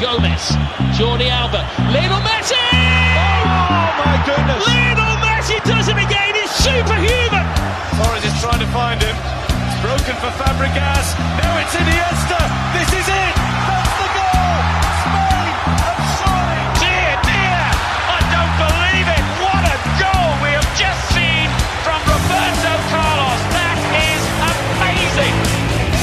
Gomez, Jordi Alba, Lionel Messi! Oh my goodness! Lionel Messi does it again. He's superhuman. Torres is trying to find him. It's broken for Fabregas. Now it's Iniesta. This is it.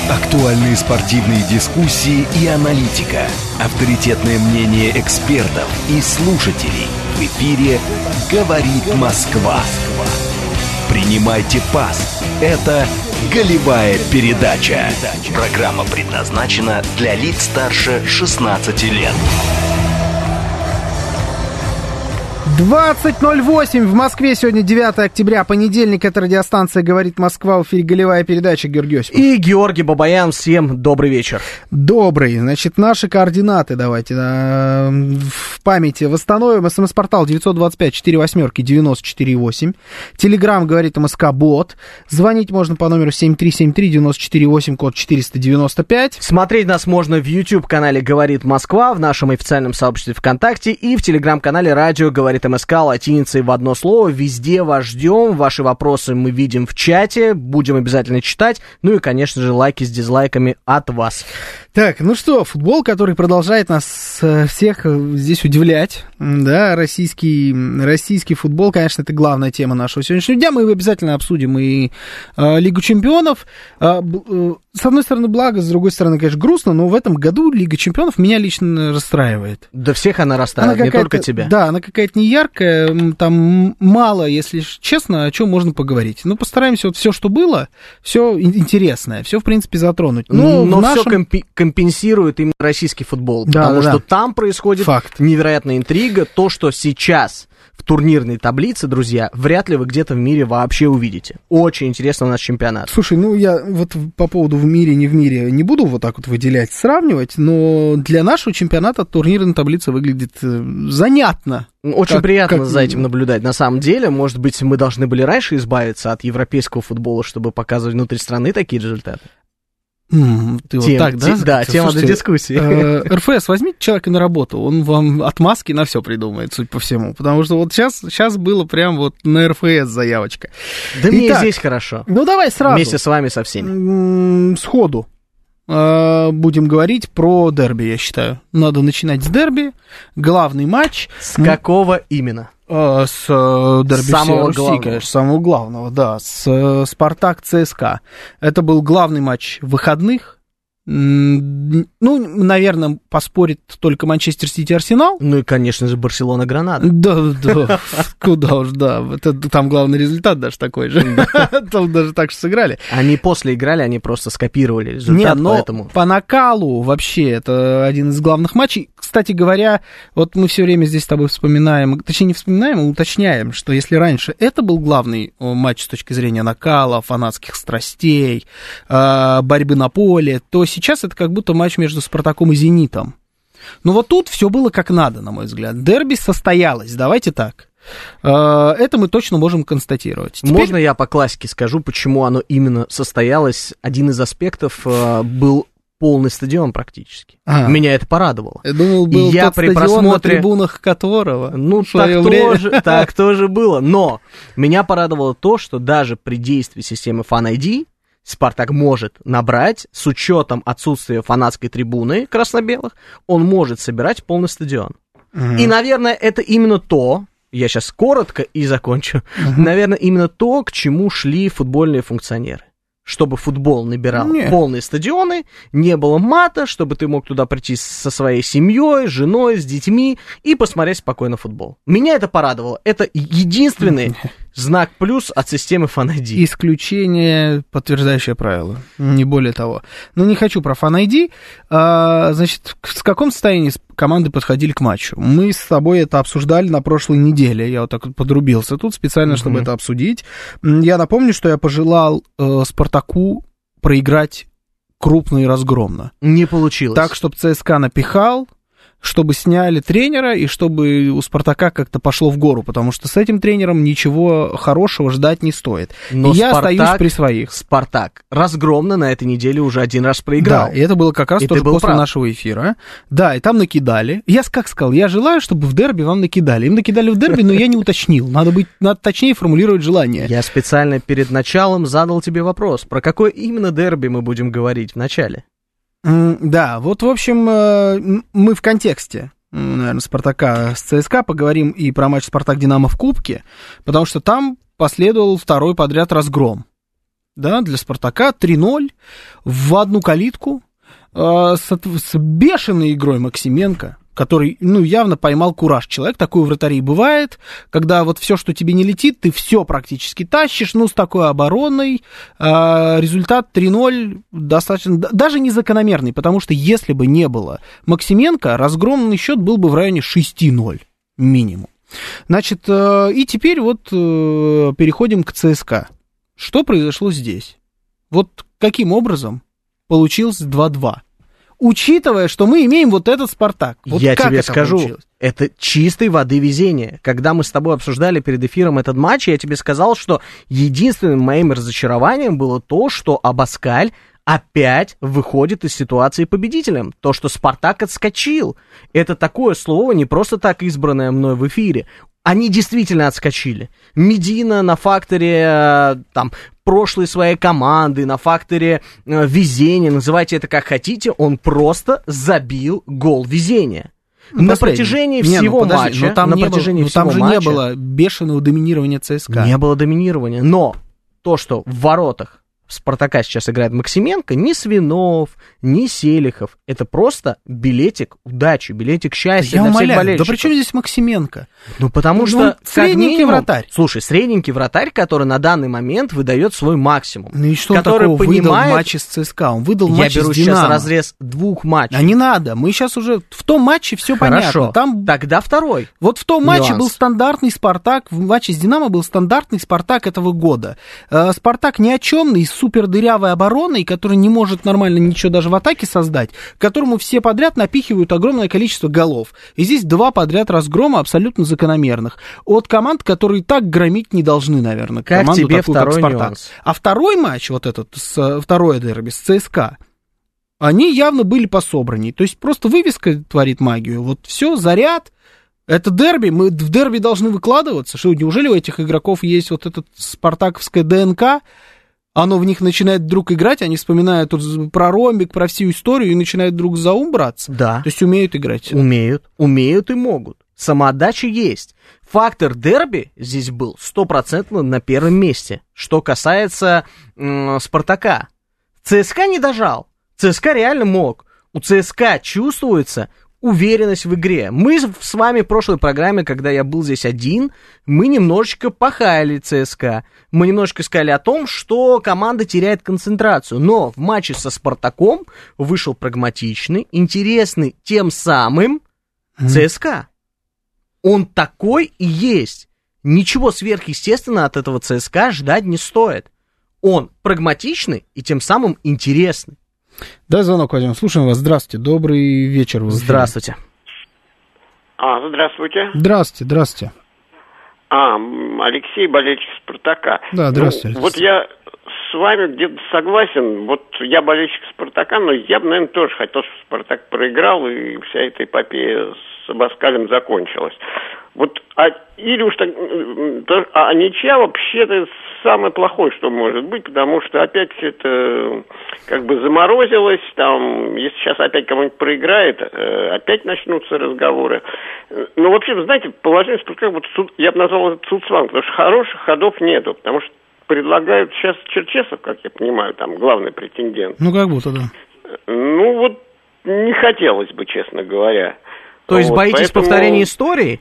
Актуальные спортивные дискуссии и аналитика. Авторитетное мнение экспертов и слушателей. В эфире «Говорит Москва». Принимайте пас. Это «Голевая передача». Программа предназначена для лиц старше 16 лет. 20.08 в Москве. Сегодня 9 октября, понедельник. Это радиостанция «Говорит Москва». В эфире «Голевая передача». Георгий Осипов. И Георгий Бабаян, всем добрый вечер. Добрый. Значит, наши координаты давайте э, в памяти восстановим. СМС-портал 925 4 восьмерки 94,8. Телеграмм «Говорит МСК Бот». Звонить можно по номеру 7373-94,8, код 495. Смотреть нас можно в YouTube-канале «Говорит Москва», в нашем официальном сообществе ВКонтакте и в Телеграм-канале «Радио Говорит МСК» латиницей в одно слово. Везде вас ждем. Ваши вопросы мы видим в чате. Будем обязательно читать. Ну и, конечно же, лайки с дизлайками от вас. Так, ну что, футбол, который продолжает нас э, всех э, здесь удивлять, да, российский, российский футбол, конечно, это главная тема нашего сегодняшнего дня, мы обязательно обсудим и э, Лигу чемпионов, А, э, с одной стороны благо, с другой стороны, конечно, грустно, но в этом году Лига чемпионов меня лично расстраивает. Да всех она расставит, не какая-то- только тебя. Да, она какая-то не яркая, м, там мало, если честно, о чем можно поговорить. Ну, постараемся вот все, что было, все интересное, все, в принципе, затронуть. Ну, Но в все нашем- компенсирует именно российский футбол. Да, потому да, что да. там происходит Факт. невероятная интрига. То, что сейчас в турнирной таблице, друзья, вряд ли вы где-то в мире вообще увидите. Очень интересно у нас чемпионат. Слушай, ну я вот по поводу в мире, не в мире не буду вот так вот выделять, сравнивать, но для нашего чемпионата турнирная таблица выглядит э, занятно. Очень Как- приятно как- за этим наблюдать. На самом деле, может быть, мы должны были раньше избавиться от европейского футбола, чтобы показывать внутри страны такие результаты. М, Ты вот так, да? те- да, тема для дискуссии. э, РФС, возьмите человека на работу, он вам отмазки на все придумает, судя по всему. Потому что вот сейчас, сейчас было прям вот на РФС заявочка. Да мне здесь хорошо. Ну давай сразу. Вместе с вами со всеми. Сходу э, будем говорить про дерби, я считаю. Надо начинать с дерби. Главный матч. С какого именно? Э, С э, дерби Самого Руси, главного. конечно, самого главного, да, с э, Спартак ЦСКА. Это был главный матч выходных. Ну, наверное, поспорит только Манчестер Сити Арсенал. Ну и, конечно же, Барселона Гранада. Да, да, куда уж, да. Это, там главный результат даже такой же. Там даже так же сыграли. Они после играли, они просто скопировали результат, Нет, но поэтому... по накалу вообще это один из главных матчей. Кстати говоря, вот мы все время здесь с тобой вспоминаем, точнее не вспоминаем, а уточняем, что если раньше это был главный матч с точки зрения накала, фанатских страстей, э, борьбы на поле, то сейчас это как будто матч между Спартаком и Зенитом. Но вот тут все было как надо, на мой взгляд. Дерби состоялось, давайте так. Э, Это мы точно можем констатировать. Теперь- Можно я по классике скажу, почему оно именно состоялось? Один из аспектов э, был полный стадион практически. А. Меня это порадовало. Я думал, И был я тот при стадион, на просмотре- трибунах которого Ну, так время- тоже, так тоже было. Но меня порадовало то, что даже при действии системы Fan ID Спартак может набрать, с учетом отсутствия фанатской трибуны красно-белых, он может собирать полный стадион. И, наверное, это именно то, я сейчас коротко и закончу, наверное, именно то, к чему шли футбольные функционеры. Чтобы футбол набирал Не. полные стадионы, не было мата, чтобы ты мог туда прийти со своей семьей, женой, с детьми и посмотреть спокойно футбол. Меня это порадовало. Это единственный знак плюс от системы Fan ID. Исключение, подтверждающее правило, не более того. Но не хочу про Fan ID. А, значит, в каком состоянии команды подходили к матчу? Мы с тобой это обсуждали на прошлой неделе. Я вот так вот подрубился тут специально, чтобы это обсудить. Я напомню, что я пожелал э, Спартаку проиграть крупно и разгромно. Не получилось. Так, чтобы ЦСКА напихал, чтобы сняли тренера и чтобы у Спартака как-то пошло в гору, потому что с этим тренером ничего хорошего ждать не стоит. Но и я Спартак- остаюсь при своих. Спартак разгромно на этой неделе уже один раз проиграл. Да, и это было как раз И тоже после прав. нашего эфира. Да, и там накидали. Я как сказал, я желаю, чтобы в дерби вам накидали. Им накидали в дерби, но я не уточнил. Надо быть, надо точнее формулировать желание. Я специально перед началом задал тебе вопрос, про какое именно дерби мы будем говорить в начале. Да, вот, в общем, э, мы в контексте, наверное, Спартака с ЦСКА поговорим и про матч Спартак-Динамо в Кубке, потому что там последовал второй подряд разгром. Да, для Спартака 3-0 в одну калитку э, с, с бешеной игрой Максименко, который, ну, явно поймал кураж. Человек такой вратарей бывает, когда вот все, что тебе не летит, ты все практически тащишь, ну, с такой обороной. А, результат 3-0 достаточно, да- даже не закономерный, потому что если бы не было Максименко, разгромный счет был бы в районе 6-0 минимум. Значит, э, и теперь вот э, переходим к ЦСКА. Что произошло здесь? Вот каким образом получилось 2-2? Учитывая, что мы имеем вот этот Спартак. Вот Я тебе это скажу, получилось? это чистой воды везение. Когда мы с тобой обсуждали перед эфиром этот матч, я тебе сказал, что единственным моим разочарованием было то, что Абаскаль опять выходит из ситуации победителем. То, что Спартак отскочил. Это такое слово, не просто так избранное мной в эфире. Они действительно отскочили. Медина на факторе э, там прошлой своей команды, на факторе э, везения, называйте это как хотите, он просто забил гол везения. Ну, на последний. протяжении Не, ну, всего подожди, матча, но там на не было- протяжении ну, там всего же матча не было бешеного доминирования ЦСКА. не было доминирования. Но то, что в воротах Спартака сейчас играет Максименко, ни Свинов, ни Селихов. Это просто билетик удачи, билетик счастья Я для всех умоляю, да болельщиков. при чем здесь Максименко? Ну, потому Ну, что... он средненький минимум- вратарь. Слушай, средненький вратарь, который на данный момент выдает свой максимум. Ну и что он который такого выдал в понимает- матче с ЦСКА? Он выдал Я матч беру с сейчас разрез двух матчей. А не надо, мы сейчас уже в том матче все Хорошо, понятно. Там тогда второй. Вот в том матче Нюанс. был стандартный Спартак, в матче с Динамо был стандартный Спартак этого года. Э, Спартак ни о чемный, с супер дырявой обороной, который не может нормально ничего даже в атаке создать, которому все подряд напихивают огромное количество голов. И здесь два подряд разгрома абсолютно закономерных. От команд, которые так громить не должны, наверное. Как команду тебе такую, как второй Спартак. нюанс? А второй матч, вот этот, с, второе дерби с ЦСКА, они явно были пособраннее. То есть просто вывеска творит магию. Вот все, заряд. Это дерби, мы в дерби должны выкладываться. Что, неужели у этих игроков есть вот этот спартаковское ДНК? Оно в них начинает вдруг играть, они вспоминают про ромбик, про всю историю и начинают вдруг за ум браться. Да. То есть умеют играть. Умеют, умеют и могут. Самоотдача есть. Фактор дерби здесь был стопроцентно на первом месте. Что касается м, Спартака. ЦСКА не дожал. ЦСКА реально мог. У ЦСКА чувствуется уверенность в игре. Мы с вами в прошлой программе, когда я был здесь один, мы немножечко пахали ЦСКА. Мы немножечко сказали о том, что команда теряет концентрацию. Но в матче со Спартаком вышел прагматичный, интересный тем самым ЦСКА. Он такой и есть. Ничего сверхъестественного от этого ЦСКА ждать не стоит. Он прагматичный и тем самым интересный. Да, звонок, Вадим. Слушаем вас. Здравствуйте. Добрый вечер. Здравствуйте. А, здравствуйте. Здравствуйте, здравствуйте. А, Алексей, болельщик Спартака. Да, здравствуйте, Ну, вот я с вами где-то согласен. Вот я болельщик Спартака, но я бы, наверное, тоже хотел, чтобы Спартак проиграл, и вся эта эпопея с Абаскалем закончилась. Вот, а, или уж так, м, то- а ничья вообще-то самое плохое, что может быть, потому что опять это как бы заморозилось, там, если сейчас опять кому-нибудь проиграет, э, опять начнутся разговоры. Э, Ну, вообще, знаете, положение Спартака, вот суд- я бы назвал это цуцван, потому что хороших ходов нету, потому что предлагают сейчас Черчесов, как я понимаю, там главный претендент. Ну, как будто, да. Ну, вот не хотелось бы, честно говоря. То есть Вот, боитесь поэтому- повторения истории?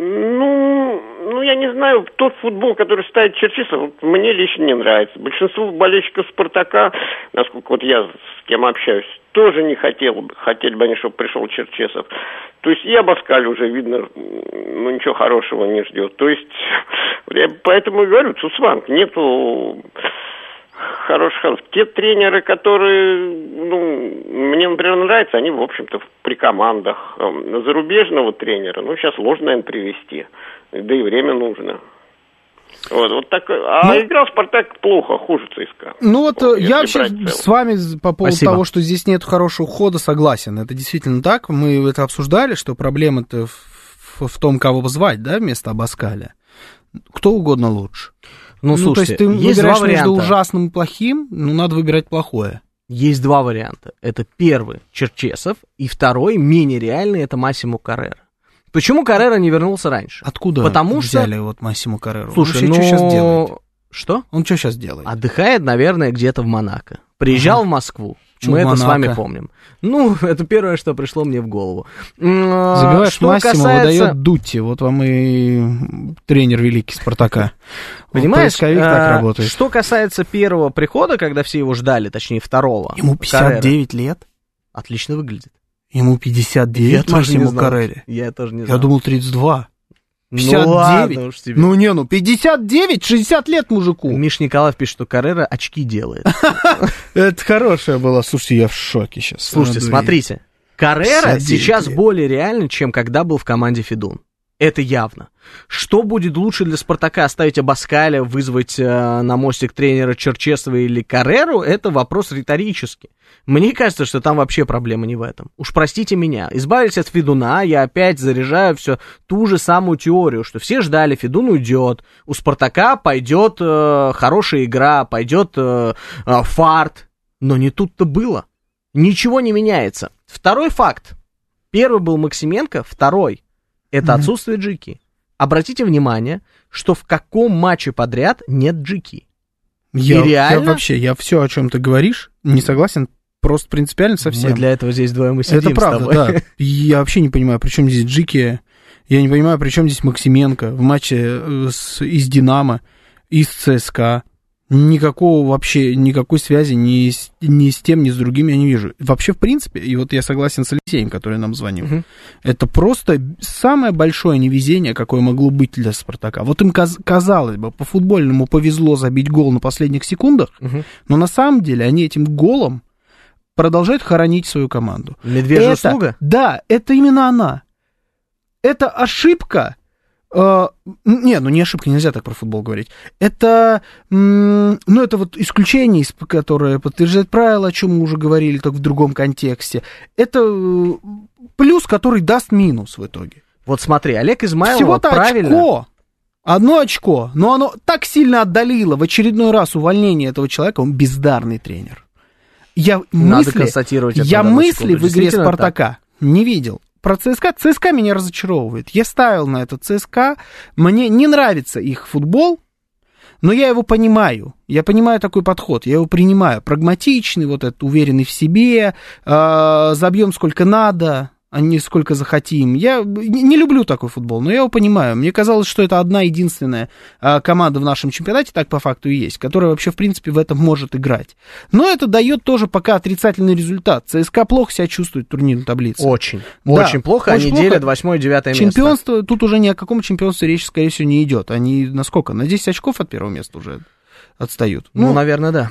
Ну, ну, я не знаю, тот футбол, который ставит Черчесов, вот мне лично не нравится. Большинство болельщиков Спартака, насколько вот я с кем общаюсь, тоже не хотел хотели бы они, чтобы пришел Черчесов. То есть и Абаскаль уже видно, ну, ничего хорошего не ждет. То есть, я поэтому и говорю, Цусванг, нету Хороший, хороший. Те тренеры, которые, ну, мне, например, нравятся, они, в общем-то, при командах. Эм, Зарубежного тренера, ну, сейчас сложно, наверное, привести. Да и время нужно. Вот, вот так. А Ну- играл Спартак плохо, хуже ЦСКА. Ну вот Вот, э, я вообще с вами по поводу Спасибо. того, что здесь нет хорошего хода, согласен. Это действительно так. Мы это обсуждали, что проблема-то в, в том, кого звать, да, вместо Абаскаля. Кто угодно лучше. Ну, то слушайте, есть ты есть выбираешь два между ужасным и плохим, ну, надо выбирать плохое. Есть два варианта. Это первый Черчесов, и второй, менее реальный, это Массимо Каррера. Почему Каррера не вернулся раньше? Откуда Потому что- взяли вот Массимо Карреру? Слушай, ну... что сейчас делает? Что? Он что сейчас делает? Отдыхает, наверное, где-то в Монако. Приезжал в Москву. Почему Мы в это с вами Монако? помним. Ну, это первое, что пришло мне в голову. А, Забиваешь что Массимо, касается- выдает Дутти. Вот вам и тренер великий Спартака. Вот Понимаешь, поисковик так а, работает. что касается первого прихода, когда все его ждали, точнее второго. Ему Каррера, 59 лет? Отлично выглядит. Ему 59 Я знал. Каррери. Я тоже не Я знал. думал 32. Ну 59. ладно уж тебе. Ну не, ну 59, 60 лет мужику. Миш Николаев пишет, что Каррера очки делает. Это хорошая была. Слушайте, я в шоке сейчас. Слушайте, смотрите. Каррера 59 сейчас более реальный, чем когда был в команде Федун. Это явно. Что будет лучше для Спартака? Оставить Абаскаля, вызвать э, на мостик тренера Черчесова или Карреру? Это вопрос риторический. Мне кажется, что там вообще проблема не в этом. Уж простите меня. Избавились от Федуна, я опять заряжаю все ту же самую теорию, что все ждали, Федун уйдет, у Спартака пойдет э, хорошая игра, пойдет э, э, фарт. Но не тут-то было. Ничего не меняется. Второй факт. Первый был Максименко, второй — это Мгм. отсутствие Джики. Обратите внимание, что в каком матче подряд нет Джики. Я, реально? я вообще, я все, о чем ты говоришь, не согласен, просто принципиально совсем. Мы для этого здесь двое сидим Это с правда, тобой. да. Я вообще не понимаю, при чем здесь Джики, я не понимаю, при чем здесь Максименко в матче э, с, из Динамо, из ЦСКА. Никакого вообще, никакой связи ни с, ни с тем, ни с другим я не вижу. Вообще, в принципе, и вот я согласен с Алексеем, который нам звонил, Мгм. это просто самое большое невезение, какое могло быть для Спартака. Вот им, каз- казалось бы, по футбольному повезло забить гол на последних секундах, Мгм. но на самом деле они этим голом продолжают хоронить свою команду. Медвежья Это- услуга? Да, это именно она. Это ошибка. Н- не, ну не ошибка, нельзя так про футбол говорить. Это, ну это вот исключение, которое подтверждает правило, о чем мы уже говорили, только в другом контексте. Это э, плюс, который даст минус в итоге. Вот смотри, Олег Измайлов Всего-то правильно... очко. Одно очко, но оно так сильно отдалило в очередной раз увольнение этого человека, он бездарный тренер. Я Надо мысли, констатировать это я мысли в игре Действительно так. Спартака не видел. Про ЦСКА, ЦСКА меня разочаровывает. Я ставил на это ЦСКА, мне не нравится их футбол, но я его понимаю. Я понимаю такой подход, я его принимаю. Прагматичный, вот этот уверенный в себе, э, забьем сколько надо, а не сколько захотим. Я не люблю такой футбол, но я его понимаю. Мне казалось, что это одна единственная э, команда в нашем чемпионате, так по факту и есть, которая вообще, в принципе, в этом может играть. Но это дает тоже пока отрицательный результат. ЦСКА плохо себя чувствует в турнирной таблице. Очень, Да, очень плохо, очень они плохо. делят 8-9 место. Чемпионство, тут уже ни о каком чемпионстве речь, скорее всего, не идет. Они на сколько? На 10 очков от первого места уже отстают. Ну, Ну, наверное, да.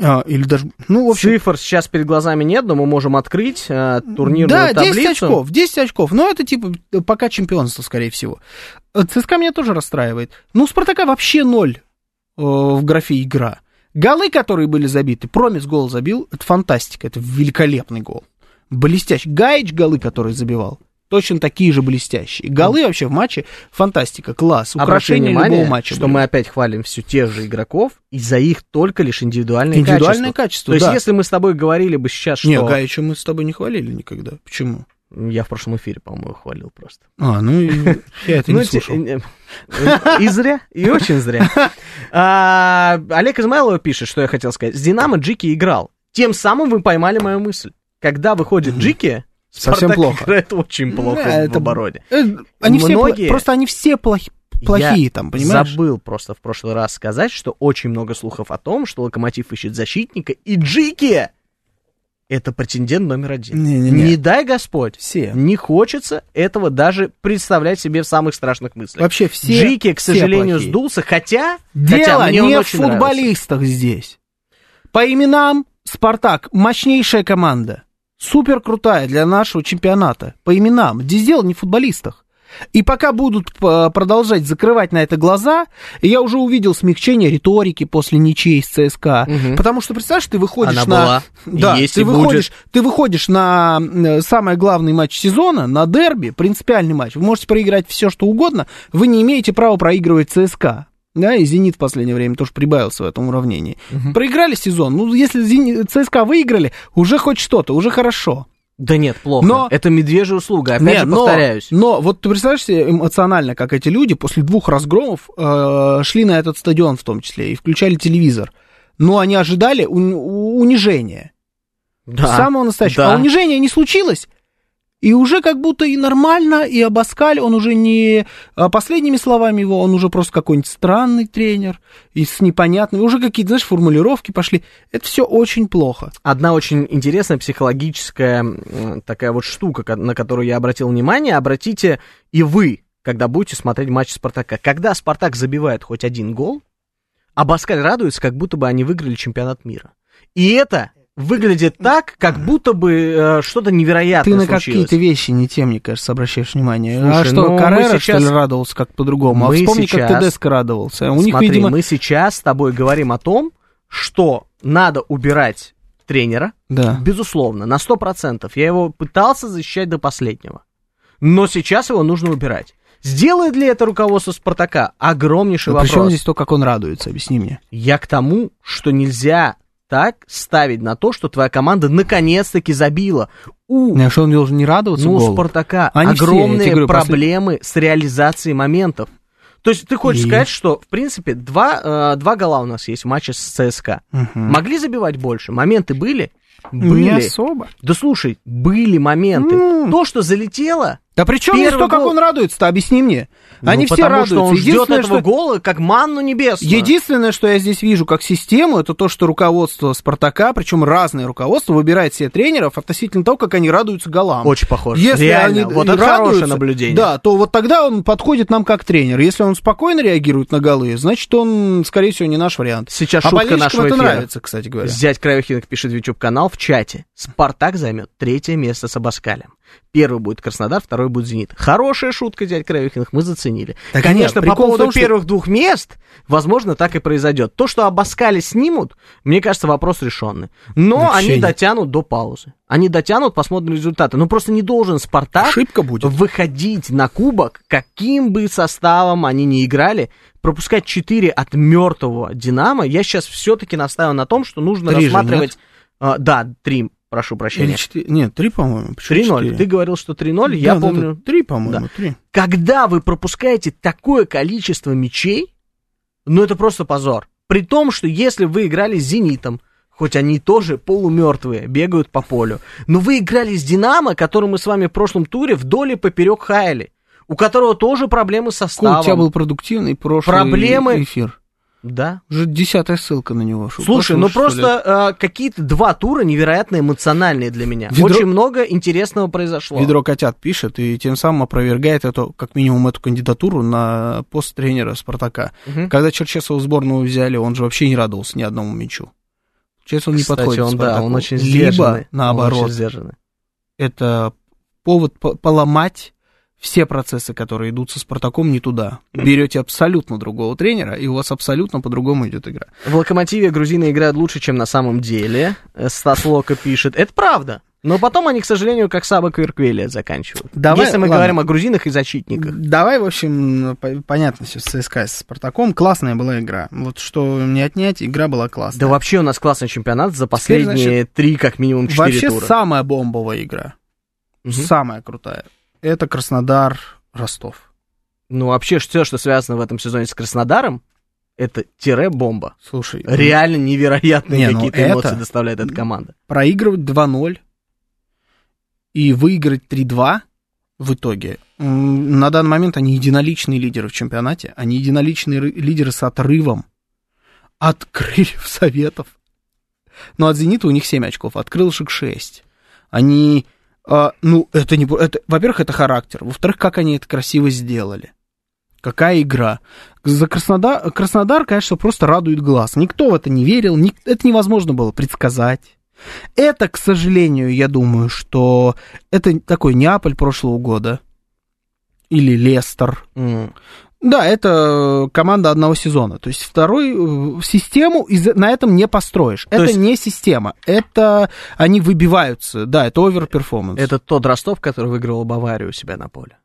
А, или даже, ну, в общем, Цифр сейчас перед глазами нет, но мы можем открыть э, турнирную да, 10 таблицу. очков, 10 очков. Но это типа пока чемпионство, скорее всего. ЦСКА меня тоже расстраивает. Ну, у Спартака вообще ноль э, в графе игра. Голы, которые были забиты, Промис гол забил, это фантастика, это великолепный гол. Блестящий. Гаич голы, которые забивал, точно такие же блестящие. Голы вообще в матче фантастика, класс, украшение внимание, любого матча. что были. мы опять хвалим все тех же игроков, и за их только лишь индивидуальные Индивидуальное качества. качество, То есть, да. если мы с тобой говорили бы сейчас, что... Не, Гаича мы с тобой не хвалили никогда. Почему? Я в прошлом эфире, по-моему, хвалил просто. А, ну, и я это Ну, не те- слушал. И зря, и очень зря. А, Олег Измайлов пишет, что я хотел сказать. С Динамо Джики играл. Тем самым вы поймали мою мысль. Когда выходит Джики, Совсем Спартак плохо. играет очень плохо Да, в это- обороне. Э, Они все, Многие- пла- просто они все плохи- плохие Я там, понимаешь? Забыл просто в прошлый раз сказать, что очень много слухов о том, что Локомотив ищет защитника, и Джики это претендент номер один. Не-не-не. Не дай Господь. Все. Не хочется этого даже представлять себе в самых страшных мыслях. Вообще все. Джики, к все сожалению, плохие. сдулся, хотя... Дело хотя мне не в очень нравился. футболистах здесь. По именам Спартак мощнейшая команда. Супер крутая для нашего чемпионата. По именам. Здесь дело не в футболистах. И пока будут п- продолжать закрывать на это глаза, я уже увидел смягчение риторики после ничьей с ЦСКА. Мгм. Потому что, представляешь, ты выходишь Она на... была, Да, есть ты и будет. выходишь, ты выходишь на э, самый главный матч сезона, на дерби, принципиальный матч. Вы можете проиграть все, что угодно, вы не имеете права проигрывать ЦСКА. Да, и «Зенит» в последнее время тоже прибавился в этом уравнении. Проиграли сезон. Ну, если «Зенит», ЦСКА выиграли, уже хоть что-то, уже хорошо. Да нет, плохо. Но- Это медвежья услуга, опять Нет, же но- повторяюсь. Но, вот ты представляешь себе эмоционально, как эти люди после двух разгромов э, шли на этот стадион в том числе и включали телевизор. Но они ожидали уни- у- унижения. Да. Самого настоящего. Да. А унижения не случилось. И уже как будто и нормально, и Абаскаль, он уже не а, последними словами его, он уже просто какой-нибудь странный тренер, и с непонятными, уже какие-то, знаешь, формулировки пошли. Это все очень плохо. Одна очень интересная психологическая такая вот штука, на которую я обратил внимание, обратите и вы, когда будете смотреть матч Спартака. Когда Спартак забивает хоть один гол, Абаскаль радуется, как будто бы они выиграли чемпионат мира. И это выглядит так, как будто бы э, что-то невероятное Ты на какие-то вещи не тем, мне кажется, обращаешь внимание. а Слушай, что, ну, Каррера, сейчас- что ли, радовался как по-другому? А вспомни, как сейчас- Тедеско радовался. У них, Смотри, видимо... мы сейчас с тобой говорим о том, что надо убирать тренера, Да. Безусловно, на 100%. Я его пытался защищать до последнего. Но сейчас его нужно убирать. Сделает ли это руководство Спартака? Огромнейший Ну, вопрос. Причем здесь то, как он радуется, объясни мне. Я к тому, что нельзя так ставить на то, что твоя команда наконец-таки забила. У, А что он должен не радоваться ну, у? Спартака Они все, огромные тебе говорю, после- проблемы с реализацией моментов. То есть ты хочешь И? сказать, что, в принципе, два, э, два гола у нас есть в матче с ЦСКА. Мгм. Могли забивать больше? Моменты были? Не Были. особо. Да слушай, были моменты. М. То, что залетело, Да при чем здесь Первый то, как гол- он радуется-то, объясни мне. Они ну, все потому радуются. что он ждет Единственное, этого что... гола как манну небесную. Единственное, что я здесь вижу как систему, это то, что руководство Спартака, причем разное руководство, выбирает себе тренеров относительно того, как они радуются голам. Очень похоже. Если Реально, они вот это хорошее радуются, наблюдение. Да, то вот тогда он подходит нам как тренер. Если он спокойно реагирует на голы, значит, он, скорее всего, не наш вариант. Сейчас а шутка нашего это эфира. нравится, кстати говоря. Зять Краевхинг пишет в YouTube-канал в чате. Спартак займет третье место с Абаскалем. Первый будет Краснодар, второй будет Зенит. Хорошая шутка, дядь Краевхинг, мы заценили. Так Конечно, нет, по поводу том, что- первых двух мест, возможно, так и произойдет. То, что Абаскали снимут, мне кажется, вопрос решенный. Но Вообще они нет. дотянут до паузы. Они дотянут, посмотрим результаты. Ну, просто не должен Спартак Ошибка будет. выходить на кубок, каким бы составом они ни играли, пропускать 4 от мертвого Динамо, я сейчас все-таки настаиваю на том, что нужно Три же, рассматривать... А, да, 3, прошу Или прощения. четыре- Нет, три, по-моему. Почему 3-0. четыре? Ты говорил, что 3-0, Да, я да, помню. да, Три, по-моему, три. Когда вы пропускаете такое количество мячей, ну это просто позор. При том, что если вы играли с Зенитом, хоть они тоже полумертвые, бегают по полю, но вы играли с Динамо, который мы с вами в прошлом туре вдоль и поперек хаяли, у которого тоже проблемы с Кол, составом. у тебя был продуктивный прошлый Проблемы- эфир. Да. Уже десятая ссылка на него. Что, Слушай, ну просто э, какие-то два тура невероятно эмоциональные для меня. Ведро- Очень много интересного произошло. Ведро котят пишет и тем самым опровергает эту, как минимум, эту кандидатуру на пост тренера Спартака. Мгм. Когда Черчесова в сборную взяли, он же вообще не радовался ни одному мячу. Сейчас он не Кстати, подходит. он, да, он очень Либо, сдержанный. Он наоборот, очень сдержанный. это повод по- поломать все процессы, которые идут со Спартаком, не туда. Берете абсолютно другого тренера, и у вас абсолютно по-другому идет игра. В «Локомотиве» грузины играют лучше, чем на самом деле. Э, Стас Лока пишет. Это правда. Но потом они, к сожалению, как Саба Кверквелия заканчивают. Давай, Если мы ладно. говорим о грузинах и защитниках. Давай, в общем, по- понятно все с ЦСКА с Спартаком. Классная была игра. Вот что не отнять, игра была классная. Да вообще у нас классный чемпионат за последние три, как минимум, четыре Вообще тура. самая бомбовая игра. Мгм. Самая крутая. Это Краснодар, Ростов. Ну, вообще, все, что связано в этом сезоне с Краснодаром, это тире-бомба. Слушай, Реально невероятные Не, ну какие-то это- эмоции доставляет эта команда. проигрывать 2-0 и выиграть 3-2 в итоге. На данный момент они единоличные лидеры в чемпионате. Они единоличные ры- лидеры с отрывом от крыльев Советов. но от «Зенита» у них 7 очков, от крылышек 6. Они, а, ну, это не... Это, во-первых, это характер. Во-вторых, как они это красиво сделали. Какая игра. За Краснодар, Краснодар, конечно, просто радует глаз. Никто в это не верил, ник, это невозможно было предсказать. Это, к сожалению, я думаю, что это такой Неаполь прошлого года. Или Лестер. М. Да, это команда одного сезона. То есть вторую систему из, на этом не построишь. это есть- не система. Это они выбиваются. Да, это overperformance. Это тот Ростов, который выиграл Баварию у себя на поле.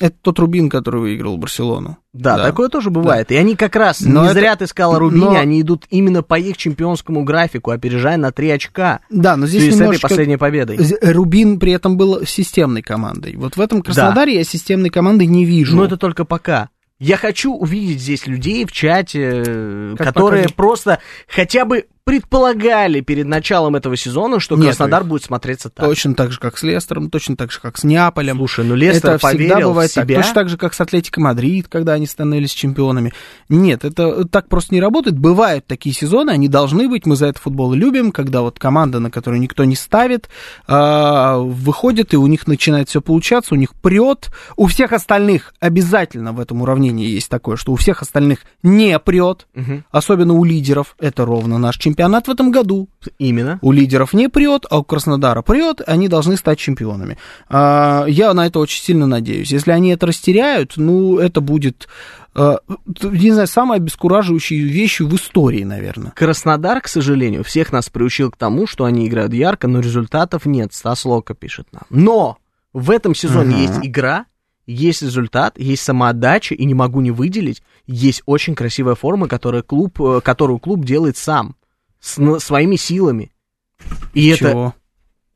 это тот Рубин, который выиграл Барселону. Да, Да. такое тоже бывает. И они как раз, Но не это- зря ты сказал о Рубине, но- они идут именно по их чемпионскому графику, опережая на 3 очка. Да, но здесь связи с этой немножечко... последней победой. Рубин при этом был системной командой. Вот в этом Краснодаре я системной команды не вижу. Но это только пока. Я хочу увидеть здесь людей в чате, э, Как которые покажи. просто хотя бы предполагали перед началом этого сезона, что Нет, Краснодар их. будет смотреться так. Точно так же, как с Лестером, точно так же, как с Неаполем. Слушай, ну Лестер это всегда бывает в так. себя. Точно так же, как с Атлетико Мадрид, когда они становились чемпионами. Нет, это так просто не работает. Бывают такие сезоны, они должны быть. Мы за это футбол любим, когда вот команда, на которую никто не ставит, а, выходит, и у них начинает все получаться, у них прет. У всех остальных обязательно в этом уравнении есть такое, что у всех остальных не прет. Мгм. Особенно у лидеров. Это ровно наш чемпионат в этом году. Именно. У лидеров не прет, а у Краснодара прет, они должны стать чемпионами. А, Я на это очень сильно надеюсь. Если они это растеряют, ну, это будет, а, не знаю, самой обескураживающей вещью в истории, наверное. Краснодар, к сожалению, всех нас приучил к тому, что они играют ярко, но результатов нет. Стас Лока пишет нам. Но в этом сезоне Мгм. есть игра, есть результат, есть самоотдача, и не могу не выделить, есть очень красивая форма, которую клуб, э, которую клуб делает сам, с, своими силами. И это... Чего?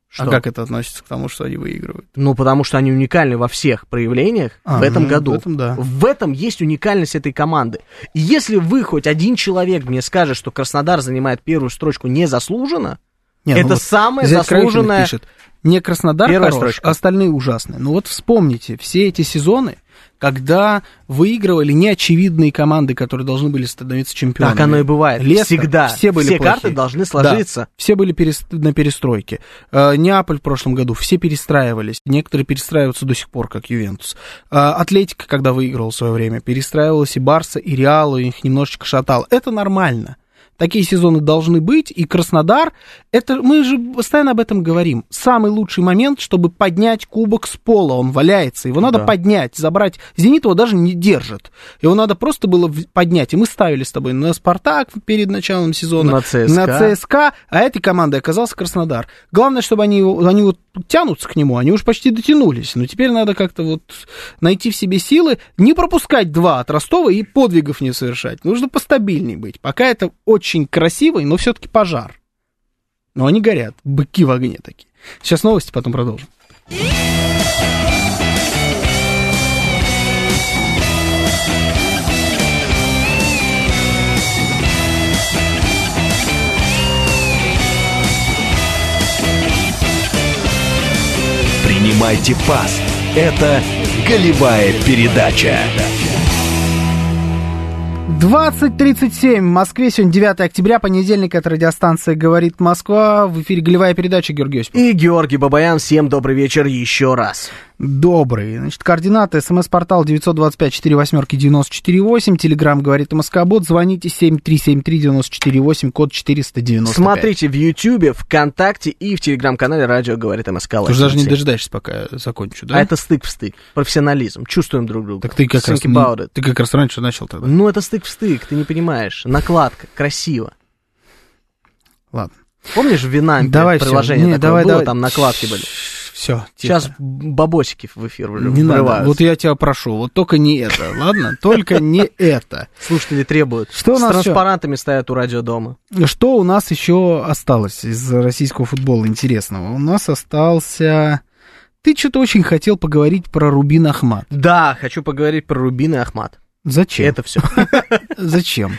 Что? А как это относится к тому, что они выигрывают? Ну, потому что они уникальны во всех проявлениях А, в этом ну, году. в этом да. В этом есть уникальность этой команды. И если вы хоть один человек мне скажет, что Краснодар занимает первую строчку незаслуженно, Не, ну это вот самое заслуженное... пишет, не Краснодар Первая хорош, строчка. а остальные ужасные. Ну вот вспомните, все эти сезоны, когда выигрывали неочевидные команды, которые должны были становиться чемпионами. Так оно и бывает. Лестер, Всегда. Все были плохие. карты должны сложиться. Да, все были перес- на перестройке. Э, Неаполь в прошлом году, все перестраивались. Некоторые перестраиваются до сих пор, как Ювентус. Э, Атлетика, когда выиграл в свое время, перестраивалась и Барса, и Реал, и их немножечко шатал. Это нормально. Такие сезоны должны быть, и Краснодар, это мы же постоянно об этом говорим. Самый лучший момент, чтобы поднять кубок с пола, он валяется, его надо Да. поднять, забрать. Зенит его даже не держит. Его надо просто было поднять. И мы ставили с тобой на Спартак перед началом сезона, На ЦСКА. на ЦСКА, а этой командой оказался Краснодар. Главное, чтобы они, его- они вот тянутся к нему, они уж почти дотянулись. Но теперь надо как-то вот найти в себе силы, не пропускать два от Ростова и подвигов не совершать. Нужно постабильней быть. Пока это очень красивый, но все-таки пожар. Но они горят, быки в огне такие. Сейчас новости, потом продолжим. Принимайте пас. Это голевая передача. 20.37 в Москве, сегодня 9 октября, понедельник, это радиостанция «Говорит Москва», в эфире голевая передача, Георгий Осипов. И Георгий Бабаян, всем добрый вечер еще раз. Добрый. Значит, координаты. СМС-портал 925-48-94-8. Телеграмм говорит Москобот. Звоните 7373-94-8, код 495. Смотрите в Ютьюбе, ВКонтакте и в Телеграм-канале Радио говорит МСК. Ты же даже не дожидаешься, пока я закончу, да? А это стык в стык. Профессионализм. Чувствуем друг друга. Так ты как, раз, Think не- about it. ты как раз раньше начал тогда. Ну, это стык в стык, ты не понимаешь. Накладка, красиво. Ладно. Помнишь, в Винампе Давай приложение Не, такое давай, было, давай. там накладки были. Все, Сейчас бабосики в эфир Не надо. Вот я тебя прошу, вот только не это, ладно? Только не это. Слушатели требуют. Что у С нас транспарантами стоят у радио дома. Что у нас еще осталось из российского футбола интересного? У нас остался... Ты что-то очень хотел поговорить про Рубин Ахмат. Да, хочу поговорить про Рубин и Ахмат. Зачем? Это все. Зачем?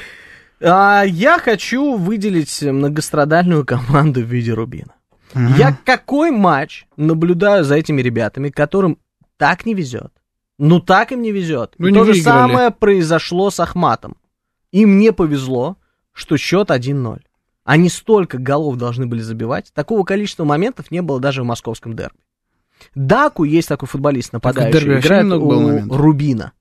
А, я хочу выделить многострадальную команду в виде Рубина. Мгм. Я какой матч наблюдаю за этими ребятами, которым так не везет. Ну так им не везет. Ну, И не то же выиграли. самое произошло с Ахматом. Им не повезло, что счет 1-0. Они столько голов должны были забивать. Такого количества моментов не было даже в московском дерби. Даку есть такой футболист нападающий, дерби играет у моментов. Рубина.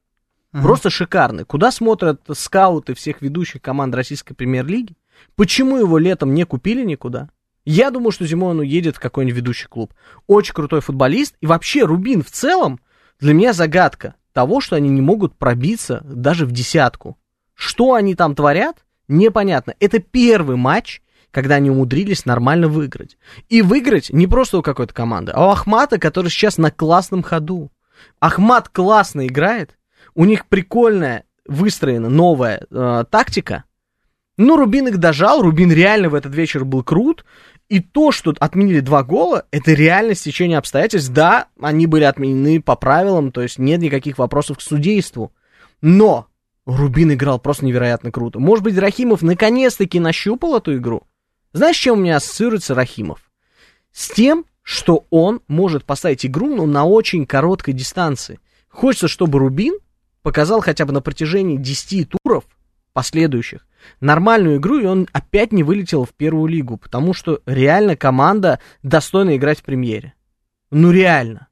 Ага. Просто шикарный. Куда смотрят скауты всех ведущих команд российской премьер-лиги? Почему его летом не купили никуда? Я думаю, что зимой он уедет в какой-нибудь ведущий клуб. Очень крутой футболист. И вообще Рубин в целом для меня загадка того, что они не могут пробиться даже в десятку. Что они там творят, непонятно. Это первый матч, когда они умудрились нормально выиграть. И выиграть не просто у какой-то команды, а у Ахмата, который сейчас на классном ходу. Ахмат классно играет, у них прикольная выстроена новая э, тактика. Ну, Рубин их дожал, Рубин реально в этот вечер был крут. И то, что отменили два гола, это реально стечение обстоятельств. Да, они были отменены по правилам, то есть нет никаких вопросов к судейству. Но Рубин играл просто невероятно круто. Может быть, Рахимов наконец-таки нащупал эту игру? Знаешь, с чем у меня ассоциируется Рахимов? С тем, что он может поставить игру ну, на очень короткой дистанции. Хочется, чтобы Рубин показал хотя бы на протяжении 10 туров последующих нормальную игру, и он опять не вылетел в первую лигу, потому что реально команда достойна играть в премьере. Ну реально.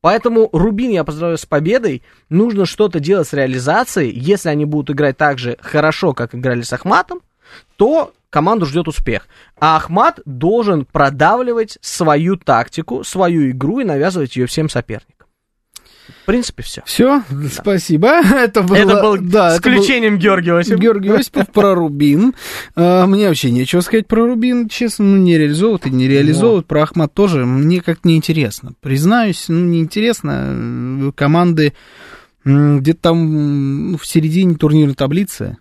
Поэтому Рубин я поздравляю с победой. Нужно что-то делать с реализацией. Если они будут играть так же хорошо, как играли с Ахматом, то команду ждет успех. А Ахмат должен продавливать свою тактику, свою игру и навязывать ее всем соперникам. В принципе, все. Все, спасибо. Это было, Это был да, с это был включением Георгия Осипова. Георгий Осипов про Рубин. А, Мне вообще нечего сказать про Рубин, честно, ну, не реализовывают и не реализовывают. Про Ахмат тоже мне как-то неинтересно. Признаюсь, ну, неинтересно. Команды м, где-то там ну, в середине турнирной таблицы,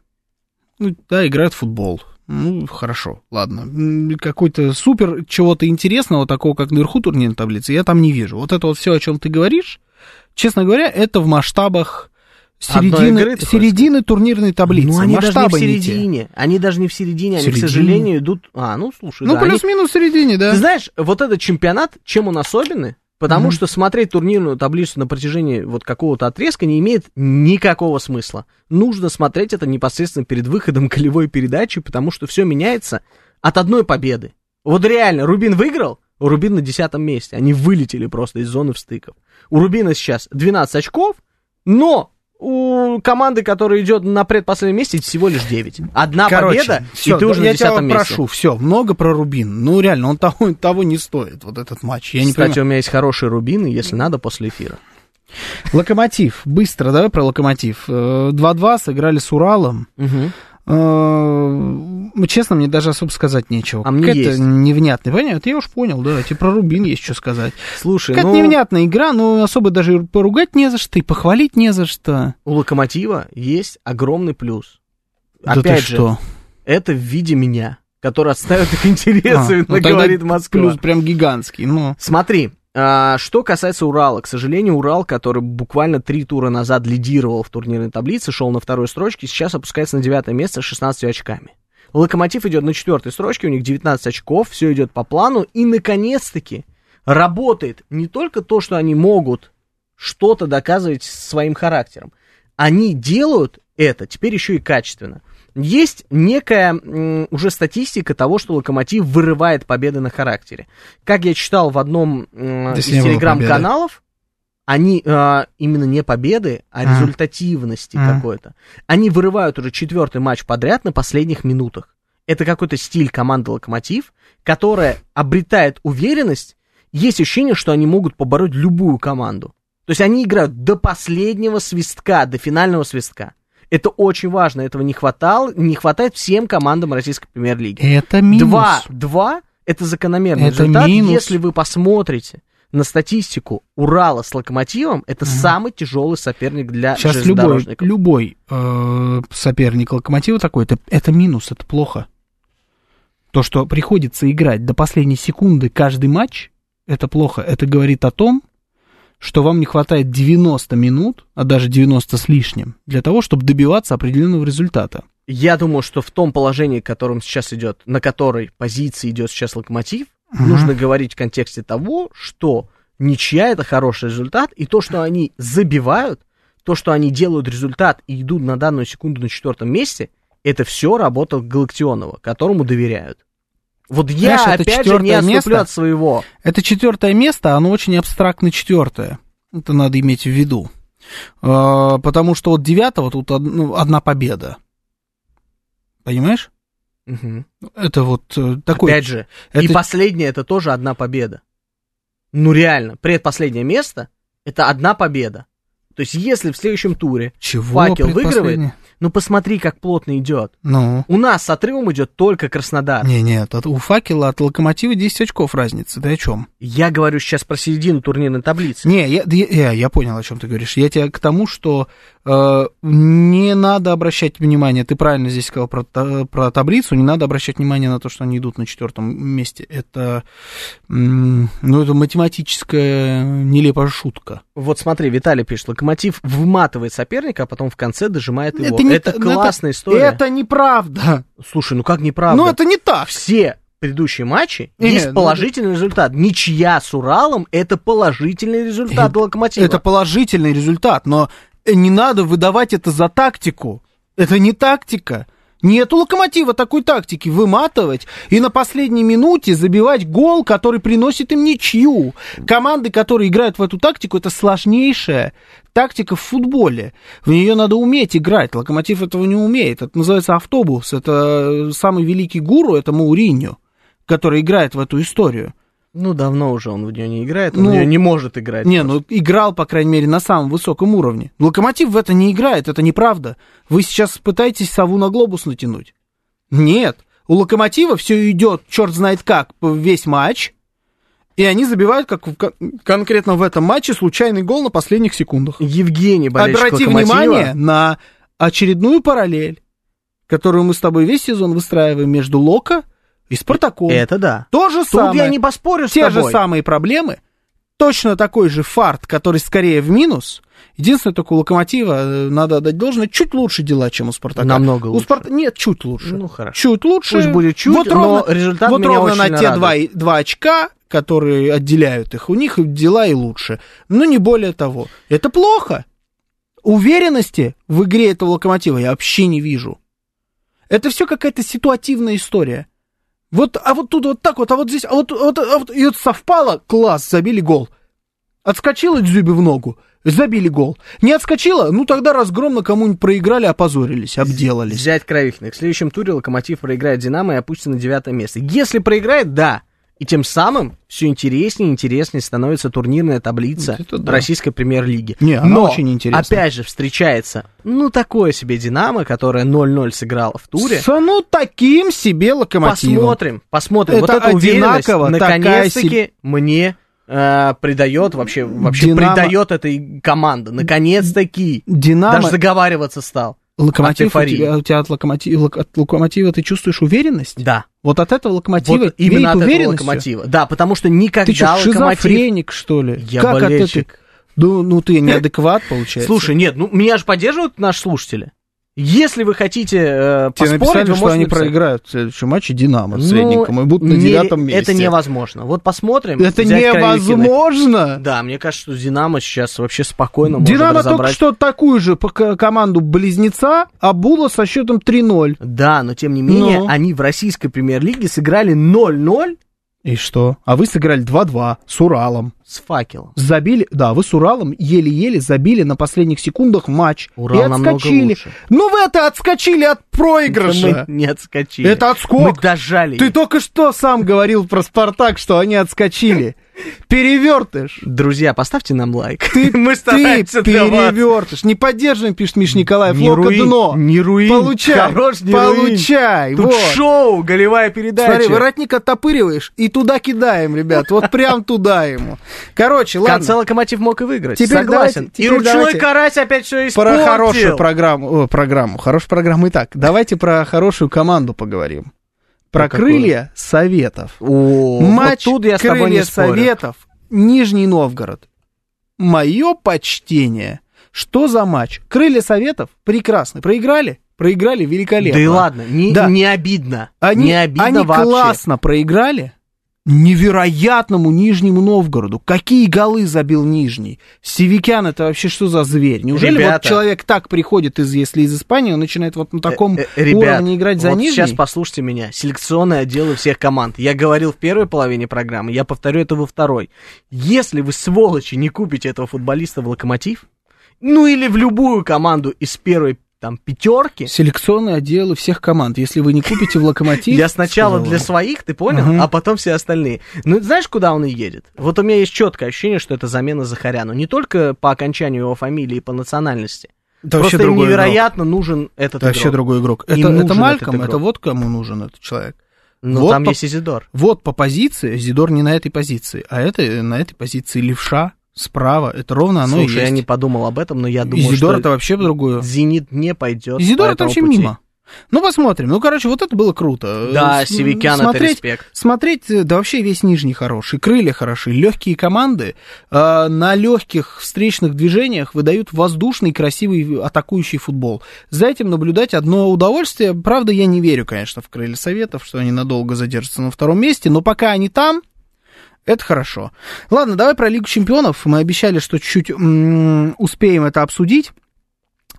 ну, да, играют в футбол. Ну, хорошо, ладно. Какой-то супер чего-то интересного, такого, как наверху турнирной таблицы, я там не вижу. Вот это вот все, о чем ты говоришь, честно говоря, это в масштабах середины, игры, середины турнирной таблицы. Ну, они даже не в Масштабы не середине. Они даже не в середине, они, к Середине? сожалению, идут... А, ну, слушай, Ну, да, они- плюс-минус в середине, да. Ты знаешь, вот этот чемпионат, чем он особенный? Потому Мгм. что смотреть турнирную таблицу на протяжении вот какого-то отрезка не имеет никакого смысла. Нужно смотреть это непосредственно перед выходом голевой передачи, потому что все меняется от одной победы. Вот реально, Рубин выиграл, Рубин на десятом месте. Они вылетели просто из зоны встыков. У Рубина сейчас 12 очков, но у команды, которая идет на предпоследнем месте, всего лишь 9. Одна Короче, победа, всё, и ты уже я на тебя десятом месте. прошу, все, много про Рубин. Ну, реально, он того, того не стоит, вот этот матч. Я не Кстати, понимаю. у меня есть хорошие рубины, если надо, после эфира. Локомотив, быстро, давай про Локомотив. Э, 2-2 сыграли с Уралом. Мгм. Э, Честно, мне даже особо сказать нечего. А мне есть. невнятная. Понятно, я уж понял, да. Тебе про Рубин есть что сказать. Слушай, Какая-то ну, невнятная игра, но особо даже поругать не за что, и похвалить не за что. у Локомотива есть огромный плюс. да ты Опять же, что? это в виде меня, который отставит их интересы, А, ну говорит Москва. Плюс прям гигантский, ну. Смотри, а, что касается Урала, к сожалению, Урал, который буквально три тура назад лидировал в турнирной таблице, шел на второй строчке, сейчас опускается на девятое место с 16 очками. Локомотив идет на четвертой строчке, у них 19 очков, все идет по плану, и наконец-таки работает не только то, что они могут что-то доказывать своим характером, они делают это теперь еще и качественно. Есть некая м, уже статистика того, что Локомотив вырывает победы на характере. Как я читал в одном м, из телеграм-каналов, они а, именно не победы, а А. результативности А. какой-то. Они вырывают уже четвертый матч подряд на последних минутах. Это какой-то стиль команды Локомотив, которая обретает уверенность. Есть ощущение, что они могут побороть любую команду. То есть они играют до последнего свистка, до финального свистка. Это очень важно, этого не хватало, не хватает всем командам российской премьер-лиги. Это минус. Два, два это закономерный Это результат. минус. Если вы посмотрите на статистику Урала с Локомотивом, это самый тяжелый соперник для Сейчас любой, любой э, соперник Локомотива такой, это, это минус, это плохо. То, что приходится играть до последней секунды каждый матч, это плохо. Это говорит о том, что вам не хватает 90 минут, а даже 90 с лишним, для того, чтобы добиваться определенного результата. Я думаю, что в том положении, которым сейчас идет, на которой позиции идет сейчас Локомотив, Мгм. нужно говорить в контексте того, что ничья это хороший результат, и то, что они забивают, то, что они делают результат и идут на данную секунду на четвертом месте, это все работа Галактионова, которому доверяют. Вот я, Знаешь, опять же, не отступлю место. от своего. Это четвертое место, оно очень абстрактно четвертое. Это надо иметь в виду. А, Потому что вот девятого тут ну, одна победа. Понимаешь? Мгм. Это вот э, такой... Опять же, и это- последняя это тоже одна победа. Ну реально, предпоследнее место это одна победа. То есть, если в следующем туре Чего факел выигрывает, ну посмотри, как плотно идет. Ну, У нас с отрывом идет только Краснодар. не, нет, от- у факела от локомотива 10 очков разницы. Ты о чем? Я говорю сейчас про середину турнирной таблицы. Не, я, я, я- понял, о чем ты говоришь. Я тебе к тому, что э, не надо обращать внимание, ты правильно здесь сказал про, про таблицу, не надо обращать внимание на то, что они идут на четвертом месте. Это, ну, это математическая нелепая шутка. Вот смотри, Виталий пишет, Локомотив выматывает соперника, а потом в конце дожимает его. Это, не та- ну, классная это- история. Это неправда. Слушай, ну как неправда? Ну, это не так. Все предыдущие матчи Не, есть ну, положительный результат. Ничья с Уралом это положительный результат для Локомотива. Это положительный результат, но не надо выдавать это за тактику. Это не тактика. Нет у локомотива такой тактики выматывать и на последней минуте забивать гол, который приносит им ничью. Команды, которые играют в эту тактику, это сложнейшая тактика в футболе. В нее надо уметь играть. Локомотив этого не умеет. Это называется автобус. Это самый великий гуру, это Мауриньо, который играет в эту историю. Ну, давно уже он в нее не играет, он Ну, в нее не может играть. Не, ну играл, по крайней мере, на самом высоком уровне. Локомотив в это не играет, это неправда. Вы сейчас пытаетесь сову на глобус натянуть. Нет. У Локомотива все идет, черт знает как, весь матч. И они забивают, как в кон- конкретно в этом матче, случайный гол на последних секундах. Евгений, болельщик Обрати внимание на очередную параллель, которую мы с тобой весь сезон выстраиваем между Локо и Спартаком. Это да. То же Тут самое. я не поспорю с Те же тобой. самые проблемы, точно такой же фарт, который скорее в минус. Единственное, только у Локомотива, э, надо отдать должное, чуть лучше дела, чем у Спартака. Намного У лучше. Спарта... Нет, чуть лучше. Ну, хорошо. Чуть лучше. Пусть будет чуть, вот но ровно, результат вот меня ровно очень на те два, радует. два очка, которые отделяют их, у них дела и лучше. Но не более того. Это плохо. Уверенности в игре этого Локомотива я вообще не вижу. Это все какая-то ситуативная история. Вот, а вот тут вот так вот, а вот здесь, а вот, вот, а вот, и вот совпало, класс, забили гол. Отскочила Дзюби в ногу, забили гол. Не отскочила, ну тогда разгромно кому-нибудь проиграли, опозорились, обделались. Взять Кровихиных. В следующем туре Локомотив проиграет Динамо и опустится на девятое место. Если проиграет, да. И тем самым все интереснее и интереснее становится турнирная таблица Вот это да. российской премьер-лиги. Не, она Но, очень интересная. опять же, встречается, ну, такое себе Динамо, которое 0-0 сыграло в туре. С, ну, таким себе локомотивом. Посмотрим, посмотрим. Это вот эта уверенность, наконец-таки, себе- мне э, придает, вообще, вообще Динамо- придает этой команды. Наконец-таки. Динамо, Даже заговариваться стал. Локомотив, от у тебя, у тебя от, локомотива, лок- от локомотива ты чувствуешь уверенность? Да. Вот от этого локомотива Вот именно от этого локомотива. Да, потому что никогда Ты что, локомотив... шизофреник, что ли? Я как болельщик. от этой... Ну, ну, ты неадекват, получается. Слушай, нет, ну меня же поддерживают наши слушатели. Если вы хотите э, Тебе поспорить, написали, вы что они написать. проиграют в следующем матче Динамо Ну, средненькому и будут на девятом месте. Это невозможно. Вот посмотрим. Это невозможно! Да, мне кажется, что Динамо сейчас вообще спокойно может Динамо только разобрать. что такую же команду близнеца обула со счетом 3-0. Да, но тем не менее, Ну. они в российской премьер-лиге сыграли 0-0 И что? А вы сыграли 2-2 с Уралом. с факелом. Забили, да, вы с Уралом еле-еле забили на последних секундах матч. Урал и отскочили. лучше. Ну вы-то отскочили от проигрыша. Мы не отскочили. Это отскок. Мы дожали. Ты только что сам говорил про Спартак, что они отскочили. Перевертыш. Друзья, поставьте нам лайк. Ты, Мы ты стараемся вас. перевертыш. Не поддерживаем, пишет Миш Николаев. Не Лока руин, дно. не руин. Получай. Хорош, не руин. Получай. Тут вот. шоу, голевая передача. Смотри, воротник оттопыриваешь и туда кидаем, ребят. Вот прям туда ему. Короче, ладно. конце Локомотив мог и выиграть. Теперь Согласен. давайте- и теперь ручной давайте карась опять все испортил. Про хорошую программу, о, программу, хорошую программу и так. Давайте про хорошую команду поговорим. Про какую? крылья Советов. О, Матч вот тут я с тобой крылья не спорю. Советов, Нижний Новгород. Мое почтение. Что за матч? Крылья Советов прекрасны. Проиграли? Проиграли великолепно. Да и ладно, не, Да. не обидно. Они, не обидно они вообще. классно проиграли. Невероятному Нижнему Новгороду. Какие голы забил Нижний? Севикян это вообще что за зверь? Неужели Ребята. вот человек так приходит, из, если из Испании, он начинает вот на таком Э, э, ребят, уровне играть за вот Нижний? сейчас послушайте меня. Селекционные отделы всех команд. Я говорил в первой половине программы, я повторю это во второй. Если вы, сволочи, не купите этого футболиста в Локомотив, ну или в любую команду из первой там пятерки, Селекционные отделы всех команд. Если вы не купите в Локомотив... я сначала для своих, ты понял, а потом все остальные. Ну, знаешь, куда он и едет? Вот у меня есть четкое ощущение, что это замена Захаряну. Не только по окончанию его фамилии и по национальности. Это Просто вообще им невероятно нужен этот Это вообще игрок. другой игрок. Им Это, это Мальком, игрок. это вот кому нужен этот человек. Ну, Вот там по- есть Изидор. Вот по позиции, Зидор не на этой позиции, а это на этой позиции левша справа. Это ровно оно Слушай, и я есть. не подумал об этом, но я думаю, Изидор это вообще другое. Зенит не пойдет. Изидор по это вообще пути. мимо. Ну, посмотрим. Ну, короче, вот это было круто. Да, Э, Севикян это смотреть, респект. Смотреть, э, да вообще весь нижний хороший, крылья хороши, легкие команды э, на легких встречных движениях выдают воздушный, красивый атакующий футбол. За этим наблюдать одно удовольствие. Правда, я не верю, конечно, в крылья советов, что они надолго задержатся на втором месте, но пока они там, это хорошо. Ладно, давай про Лигу чемпионов. Мы обещали, что чуть-чуть успеем это обсудить.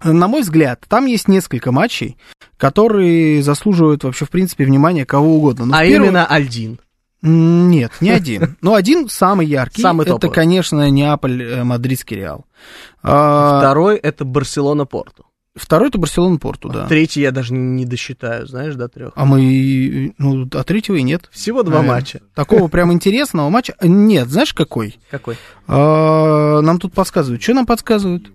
На мой взгляд, там есть несколько матчей, которые заслуживают вообще, в принципе, внимания кого угодно. Но а первую- именно Альдин. Нет, не один. Но один самый яркий. Самый это, топовый. конечно, Неаполь, э, Мадридский Реал. А, Второй это Барселона-Порту. Второй это Барселона Порту, да. Третий я даже не досчитаю, знаешь, до трех. А мы, ну, а третьего и нет. Всего два наверное. матча. Такого прям интересного матча нет. Знаешь, какой? Какой? А, Нам тут подсказывают. Что нам подсказывают?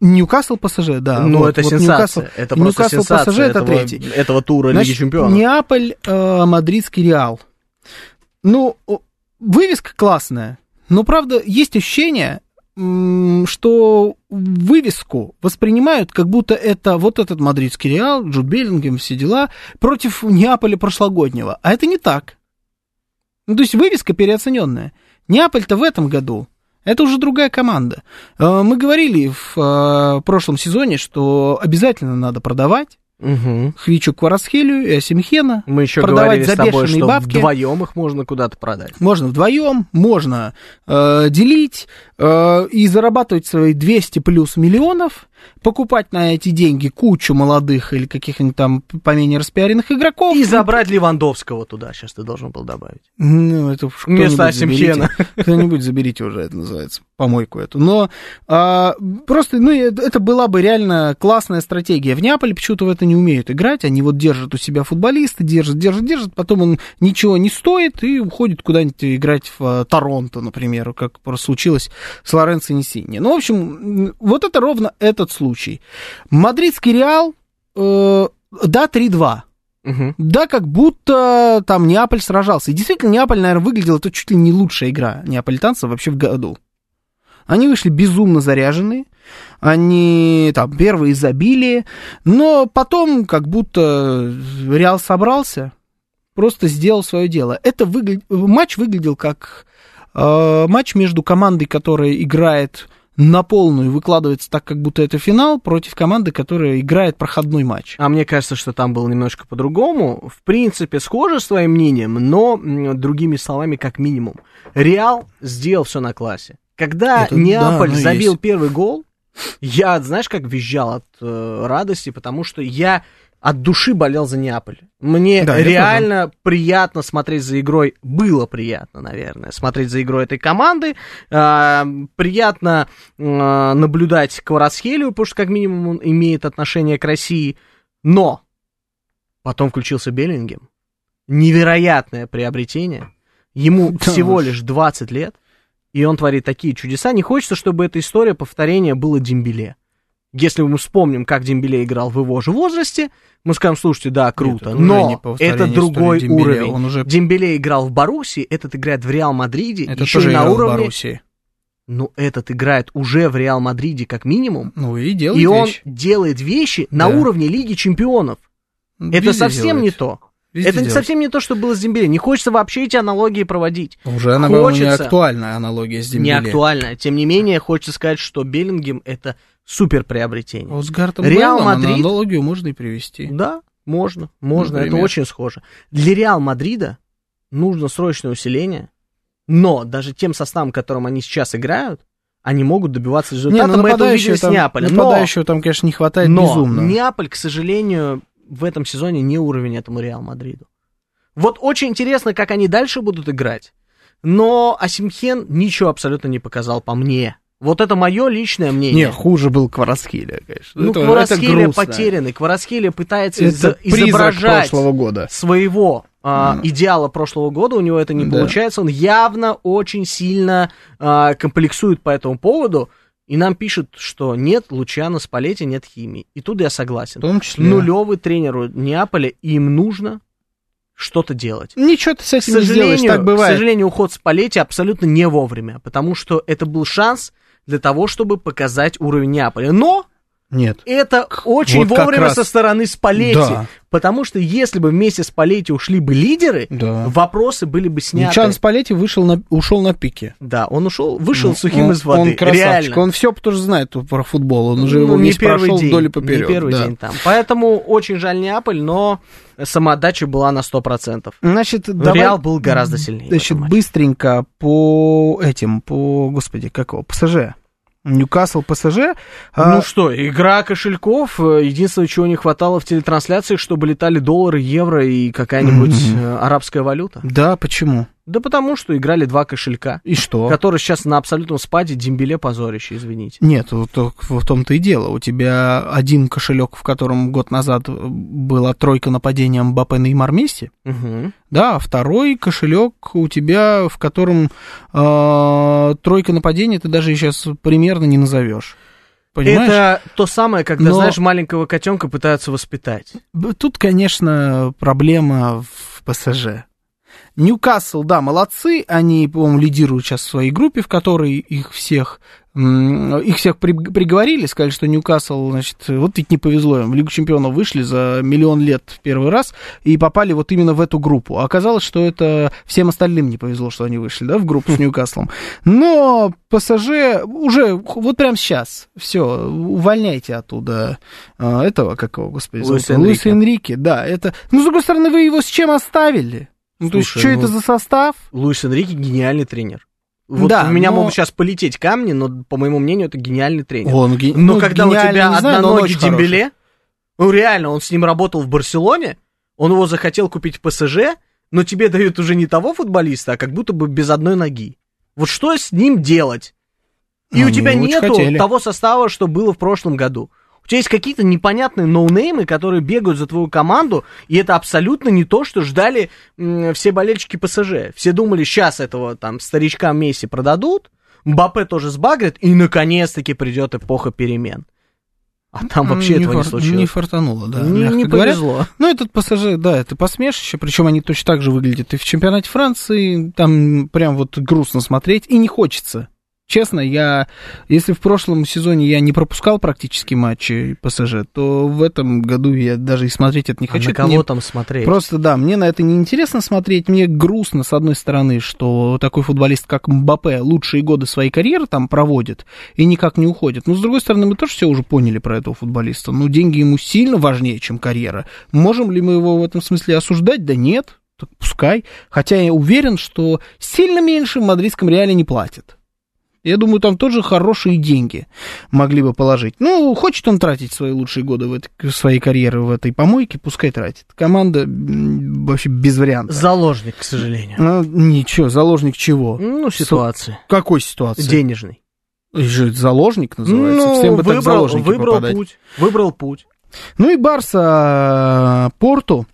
Ньюкасл ПСЖ, да. ну, вот, это вот сенсация. Ньюкасл- это просто Ньюкасл сенсация ПСЖ это этого, третий. этого тура Значит, Лиги Чемпионов. Неаполь, э, Мадридский Реал. Ну, вывеска классная, но, правда, есть ощущение, что вывеску воспринимают, как будто это вот этот мадридский Реал, Джуд Беллингем, все дела, против Неаполя прошлогоднего. А это не так. Ну, то есть вывеска переоцененная. Неаполь-то в этом году. Это уже другая команда. Э, Мы говорили в э, прошлом сезоне, что обязательно надо продавать Мгм. Хвичу Кварасхелию и Асимхена. Мы еще продавать говорили за тобой, бешеные что бабки. вдвоем их можно куда-то продать. Можно вдвоем, можно э, делить э, и зарабатывать свои 200 плюс миллионов, покупать на эти деньги кучу молодых или каких-нибудь там поменее распиаренных игроков. И забрать Левандовского туда, сейчас ты должен был добавить. Ну, это уж Вместо кто-нибудь заберите. Асимхена. Кто-нибудь заберите уже, это называется, помойку эту. Но а, просто, ну, это была бы реально классная стратегия. В Неаполе почему-то в это не умеют играть. Они вот держат у себя футболиста, держат, держат, держат, потом он ничего не стоит и уходит куда-нибудь играть в а, Торонто, например, как просто случилось с Лоренцо Инсини. Ну, в общем, вот это ровно этот случай. Мадридский Реал, э, да, 3-2. Мгм. Да, как будто там Неаполь сражался. И действительно, Неаполь, наверное, выглядел, это чуть ли не лучшая игра неаполитанцев вообще в году. Они вышли безумно заряженные, они там первые забили, но потом как будто Реал собрался, просто сделал свое дело. Это выгля- матч выглядел как э, матч между командой, которая играет на полную, выкладывается так, как будто это финал, против команды, которая играет проходной матч. А мне кажется, что там было немножко по-другому. В принципе, схоже с твоим мнением, но другими словами, как минимум. Реал сделал все на классе. Когда Это- Неаполь да, оно забил есть. первый гол, я, знаешь, как визжал от э, радости, потому что я от души болел за Неаполь. Мне Да, реально приятно смотреть за игрой, было приятно, наверное, смотреть за игрой этой команды. А, приятно а, наблюдать Кварасхелию, потому что как минимум он имеет отношение к России. Но потом включился Беллингем. Невероятное приобретение. Ему Да всего уж. лишь 20 лет, и он творит такие чудеса. Не хочется, чтобы эта история повторения было Дембеле. Если мы вспомним, как Дембеле играл в его же возрасте, мы скажем, слушайте, да, круто, это уже не но это другой Дембеле, уровень. он уже- Дембеле играл в Боруссии, этот играет в Реал Мадриде, Это еще тоже на играл в уровне... Боруссии. Ну, этот играет уже в Реал Мадриде как минимум, Ну и делает и он вещи. делает вещи на Да. уровне Лиги Чемпионов. Это Везде совсем делает. не то. Везде это делает. совсем не то, что было с Дембеле. Не хочется вообще эти аналогии проводить. Уже она, по-моему, не Хочется. актуальная аналогия с Дембеле. Не актуально. Тем не менее, хочется сказать, что Беллингем это супер приобретение. Вот с Гаретом Реал Бейлом Мадрид- аналогию можно и привести. Да, можно, можно, это Например. очень схоже. Для Реал Мадрида нужно срочное усиление, но даже тем составом, которым они сейчас играют, они могут добиваться Не, результата. ну Мы это увидели нападающего с там, Неаполем. Но, нападающего там, конечно, не хватает но безумно. Неаполь, к сожалению, в этом сезоне не уровень этому Реал Мадриду. Вот очень интересно, как они дальше будут играть. Но Асимхен ничего абсолютно не показал по мне. Вот это мое личное мнение. Не, хуже был Кварасхилия, конечно. Ну, Это- грустно. потерянный. Кварасхелия пытается Это призрак изображать прошлого года. своего а, идеала прошлого года. У него это не Да. получается. Он явно очень сильно а, комплексует по этому поводу. И нам пишут, что нет Лучана Спалетти, нет химии. И тут я согласен. В том числе. Нулевый тренеру Неаполя, и им нужно что-то делать. Ничего ты с К этим не сделаешь, сожалению, так к бывает. сожалению, уход Спалетти абсолютно не вовремя, потому что это был шанс для того, чтобы показать уровень Неаполя. Но Нет. это очень вот вовремя раз. со стороны Спалетти. Да. Потому что если бы вместе с Спалетти ушли бы лидеры, Да. вопросы были бы сняты. Чан Спалетти вышел на, ушел на пике. Да, он ушел, вышел Ну, сухим он- из воды. Он красавчик. Реально. Он все тоже знает про футбол. Он уже Ну, его не прошел день, вдоль и поперек. Не первый да. день там. Поэтому очень жаль Неаполь, но самоотдача была на 100%. Значит, давай, Реал был гораздо сильнее. Значит, быстренько по этим, по, господи, как его, ПСЖ. Ньюкасл ПСЖ. а, Ну что, игра кошельков. э, Единственное, чего не хватало в телетрансляциях, чтобы летали доллары, евро и какая-нибудь э, арабская валюта. да, почему? Да потому что играли два кошелька, И что? которые сейчас на абсолютном спаде Дембеле позорище, извините. Нет, вот в том-то и дело. У тебя один кошелек, в котором год назад была тройка нападения Мбаппе Неймар Месси, Мгм. да, а второй кошелек у тебя, в котором э, тройка нападения ты даже сейчас примерно не назовешь. Понимаешь? Это то самое, когда, Но- знаешь, маленького котенка пытаются воспитать. Тут, конечно, проблема в ПСЖ. Ньюкасл, да, молодцы, они, по-моему, лидируют сейчас в своей группе, в которой их всех, их всех при- приговорили, сказали, что Ньюкасл, значит, вот ведь не повезло им, в Лигу Чемпионов вышли за миллион лет в первый раз и попали вот именно в эту группу. А оказалось, что это всем остальным не повезло, что они вышли, да, в группу с Ньюкаслом. Но ПСЖ уже, вот прямо сейчас, все, увольняйте оттуда а, этого, как его, господи? Луиса Энрике. Энрике, да, это... Ну, с другой стороны, вы его с чем оставили? Ну, то есть, что ну- это за состав? Луис Энрике гениальный тренер. Вот Да, у меня но- могут сейчас полететь камни, но, по моему мнению, это гениальный тренер. Он ге- Но ну, когда у тебя не знаю, но он одноногий очень хороший. Дембеле, ну реально, он с ним работал в Барселоне, он его захотел купить в ПСЖ, но тебе дают уже не того футболиста, а как будто бы без одной ноги. Вот что с ним делать? И Ну, у тебя нету хотели. того состава, что было в прошлом году. У тебя есть какие-то непонятные ноунеймы, которые бегают за твою команду, и это абсолютно не то, что ждали все болельщики ПСЖ. Все думали, сейчас этого там старичка Месси продадут, Мбаппе тоже сбагрит, и наконец-таки придет эпоха перемен. А там вообще не этого не фар- случилось. Не фартануло, да. не, не говоря. повезло. Ну, этот пассажир, да, это посмешище, причем они точно так же выглядят и в чемпионате Франции, там прям вот грустно смотреть, и не хочется. Честно, я, если в прошлом сезоне я не пропускал практически матчи ПСЖ, то в этом году я даже и смотреть это не А хочу. на Это кого мне там смотреть? Просто да, мне на это не интересно смотреть. Мне грустно, с одной стороны, что такой футболист, как Мбаппе, лучшие годы своей карьеры там проводит и никак не уходит. Но, с другой стороны, мы тоже все уже поняли про этого футболиста. Ну, деньги ему сильно важнее, чем карьера. Можем ли мы его в этом смысле осуждать? Да нет, так пускай. Хотя я уверен, что сильно меньше в мадридском реале не платят. Я думаю, там тоже хорошие деньги могли бы положить. Ну, хочет он тратить свои лучшие годы в этой, своей карьеры в этой помойке, пускай тратит. Команда вообще без вариантов. Заложник, к сожалению. Ну, ничего, заложник чего? Ну, ситуации. Какой ситуации? Денежный. Же заложник называется. Ну, Всем бы так выбрал, заложники выбрал попадать. путь. Выбрал путь. Ну и Барса э, Порту.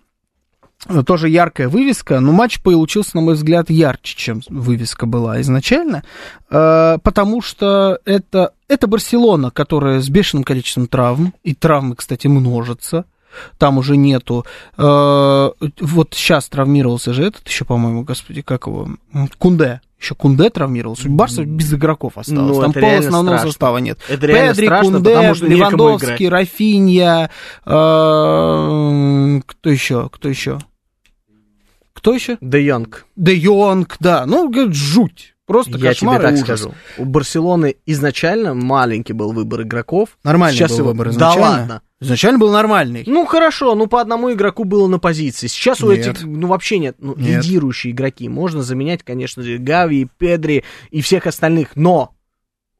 Э, Тоже яркая вывеска, но матч получился, на мой взгляд, ярче, чем вывеска была изначально, э, потому что это, это Барселона, которая с бешеным количеством травм, и травмы, кстати, множатся, там уже нету. Э, вот сейчас травмировался же этот еще, по-моему, господи, как его, Кунде. Еще Кунде травмировался. Барса без игроков осталось. Ну, Там пол основного страшно. состава нет. Это Педри, страшно, Кунде, Левандовский. Рафинья, э, кто еще, кто еще? Кто еще? Де Йонг. Де Йонг, да, ну, говорит, жуть, просто Я тебе кошмар и так ужас. скажу. У Барселоны изначально маленький был выбор игроков. Нормальный Сейчас был его... выбор Да изначально. ладно. Изначально был нормальный. Ну хорошо, ну по одному игроку было на позиции. Сейчас у Нет. этих, ну вообще нет, ну, Нет. лидирующие игроки. Можно заменять, конечно же, Гави, Педри и всех остальных, но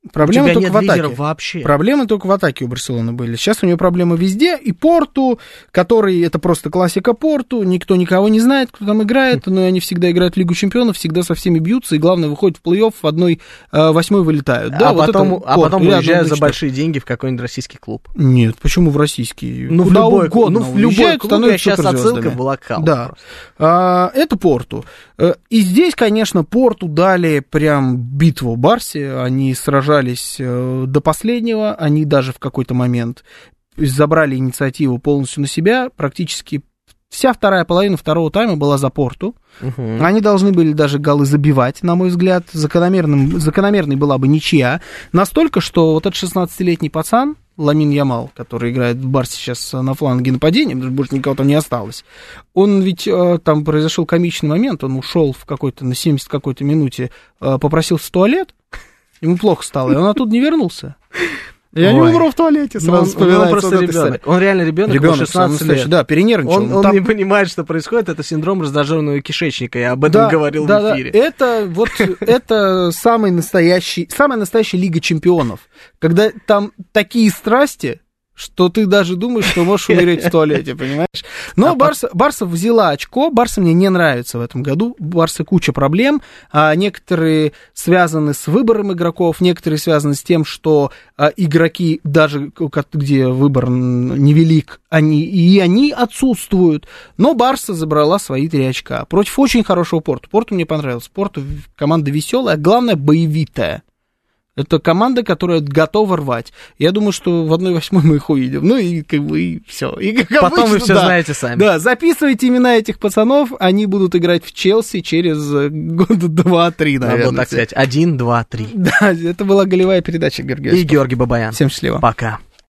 Тебя только нет в атаке. вообще. Проблемы только в атаке у Барселоны были. Сейчас у нее проблемы везде. И Порту, который это просто классика Порту, никто никого не знает, кто там играет, но они всегда играют в Лигу Чемпионов, всегда со всеми бьются, и главное, выходят в плей-офф, в одной э, восьмой вылетают. Да, а, вот потом, это а Порту. потом уезжают за большие деньги в какой-нибудь российский клуб. Нет, почему в российский? Ну, в Куда любой, угодно. ну, в любой клуб, я становятся сейчас отсылка была к Калу Да. просто. А, это Порту. Э, И здесь, конечно, Порту дали прям битву Барсе. Они сражались э, до последнего. Они даже в какой-то момент забрали инициативу полностью на себя. Практически вся вторая половина второго тайма была за Порту. Мгм. Они должны были даже голы забивать, на мой взгляд. Закономерным, закономерной была бы ничья. Настолько, что вот этот 16-летний пацан, Ламин Ямал, который играет в Барсе сейчас на фланге нападения, потому что больше никого там не осталось, он ведь, э, там произошел комичный момент, он ушел в какой-то, на 70 какой-то минуте, э, попросился в туалет, ему плохо стало, и он оттуда не вернулся. Я не Ой. умру в туалете, Ну, сразу он, вспоминается он просто вот ребенок. Он реально ребенок, Ребенок, ему 16 настоящий, лет. да, перенервничал. Он, Ну, он там- не понимает, что происходит. Это синдром раздраженного кишечника. Я об этом говорил да, в да. эфире. Это вот это самый настоящий, самая настоящая Лига Чемпионов, когда там такие страсти, что ты даже думаешь, что можешь умереть в туалете, понимаешь? Но А Барса, Барса взяла очко, Барса мне не нравится в этом году, Барса куча проблем, а некоторые связаны с выбором игроков, некоторые связаны с тем, что а, игроки, даже где выбор невелик, они, и они отсутствуют. Но Барса забрала свои три очка против очень хорошего Порту. Порту мне понравился. Порту команда веселая, а главное боевитая. Это команда, которая готова рвать. Я думаю, что в 1-8 мы их увидим. Ну и как бы и все. И как Потом вы обычно, все да. знаете сами. Да, записывайте имена этих пацанов, они будут играть в Челси через э, года два-три, Надо наверное. было так сказать. Один, два, три. Да, это была голевая передача, Георгий. И Георгий Бабаян. Всем счастливо. Пока.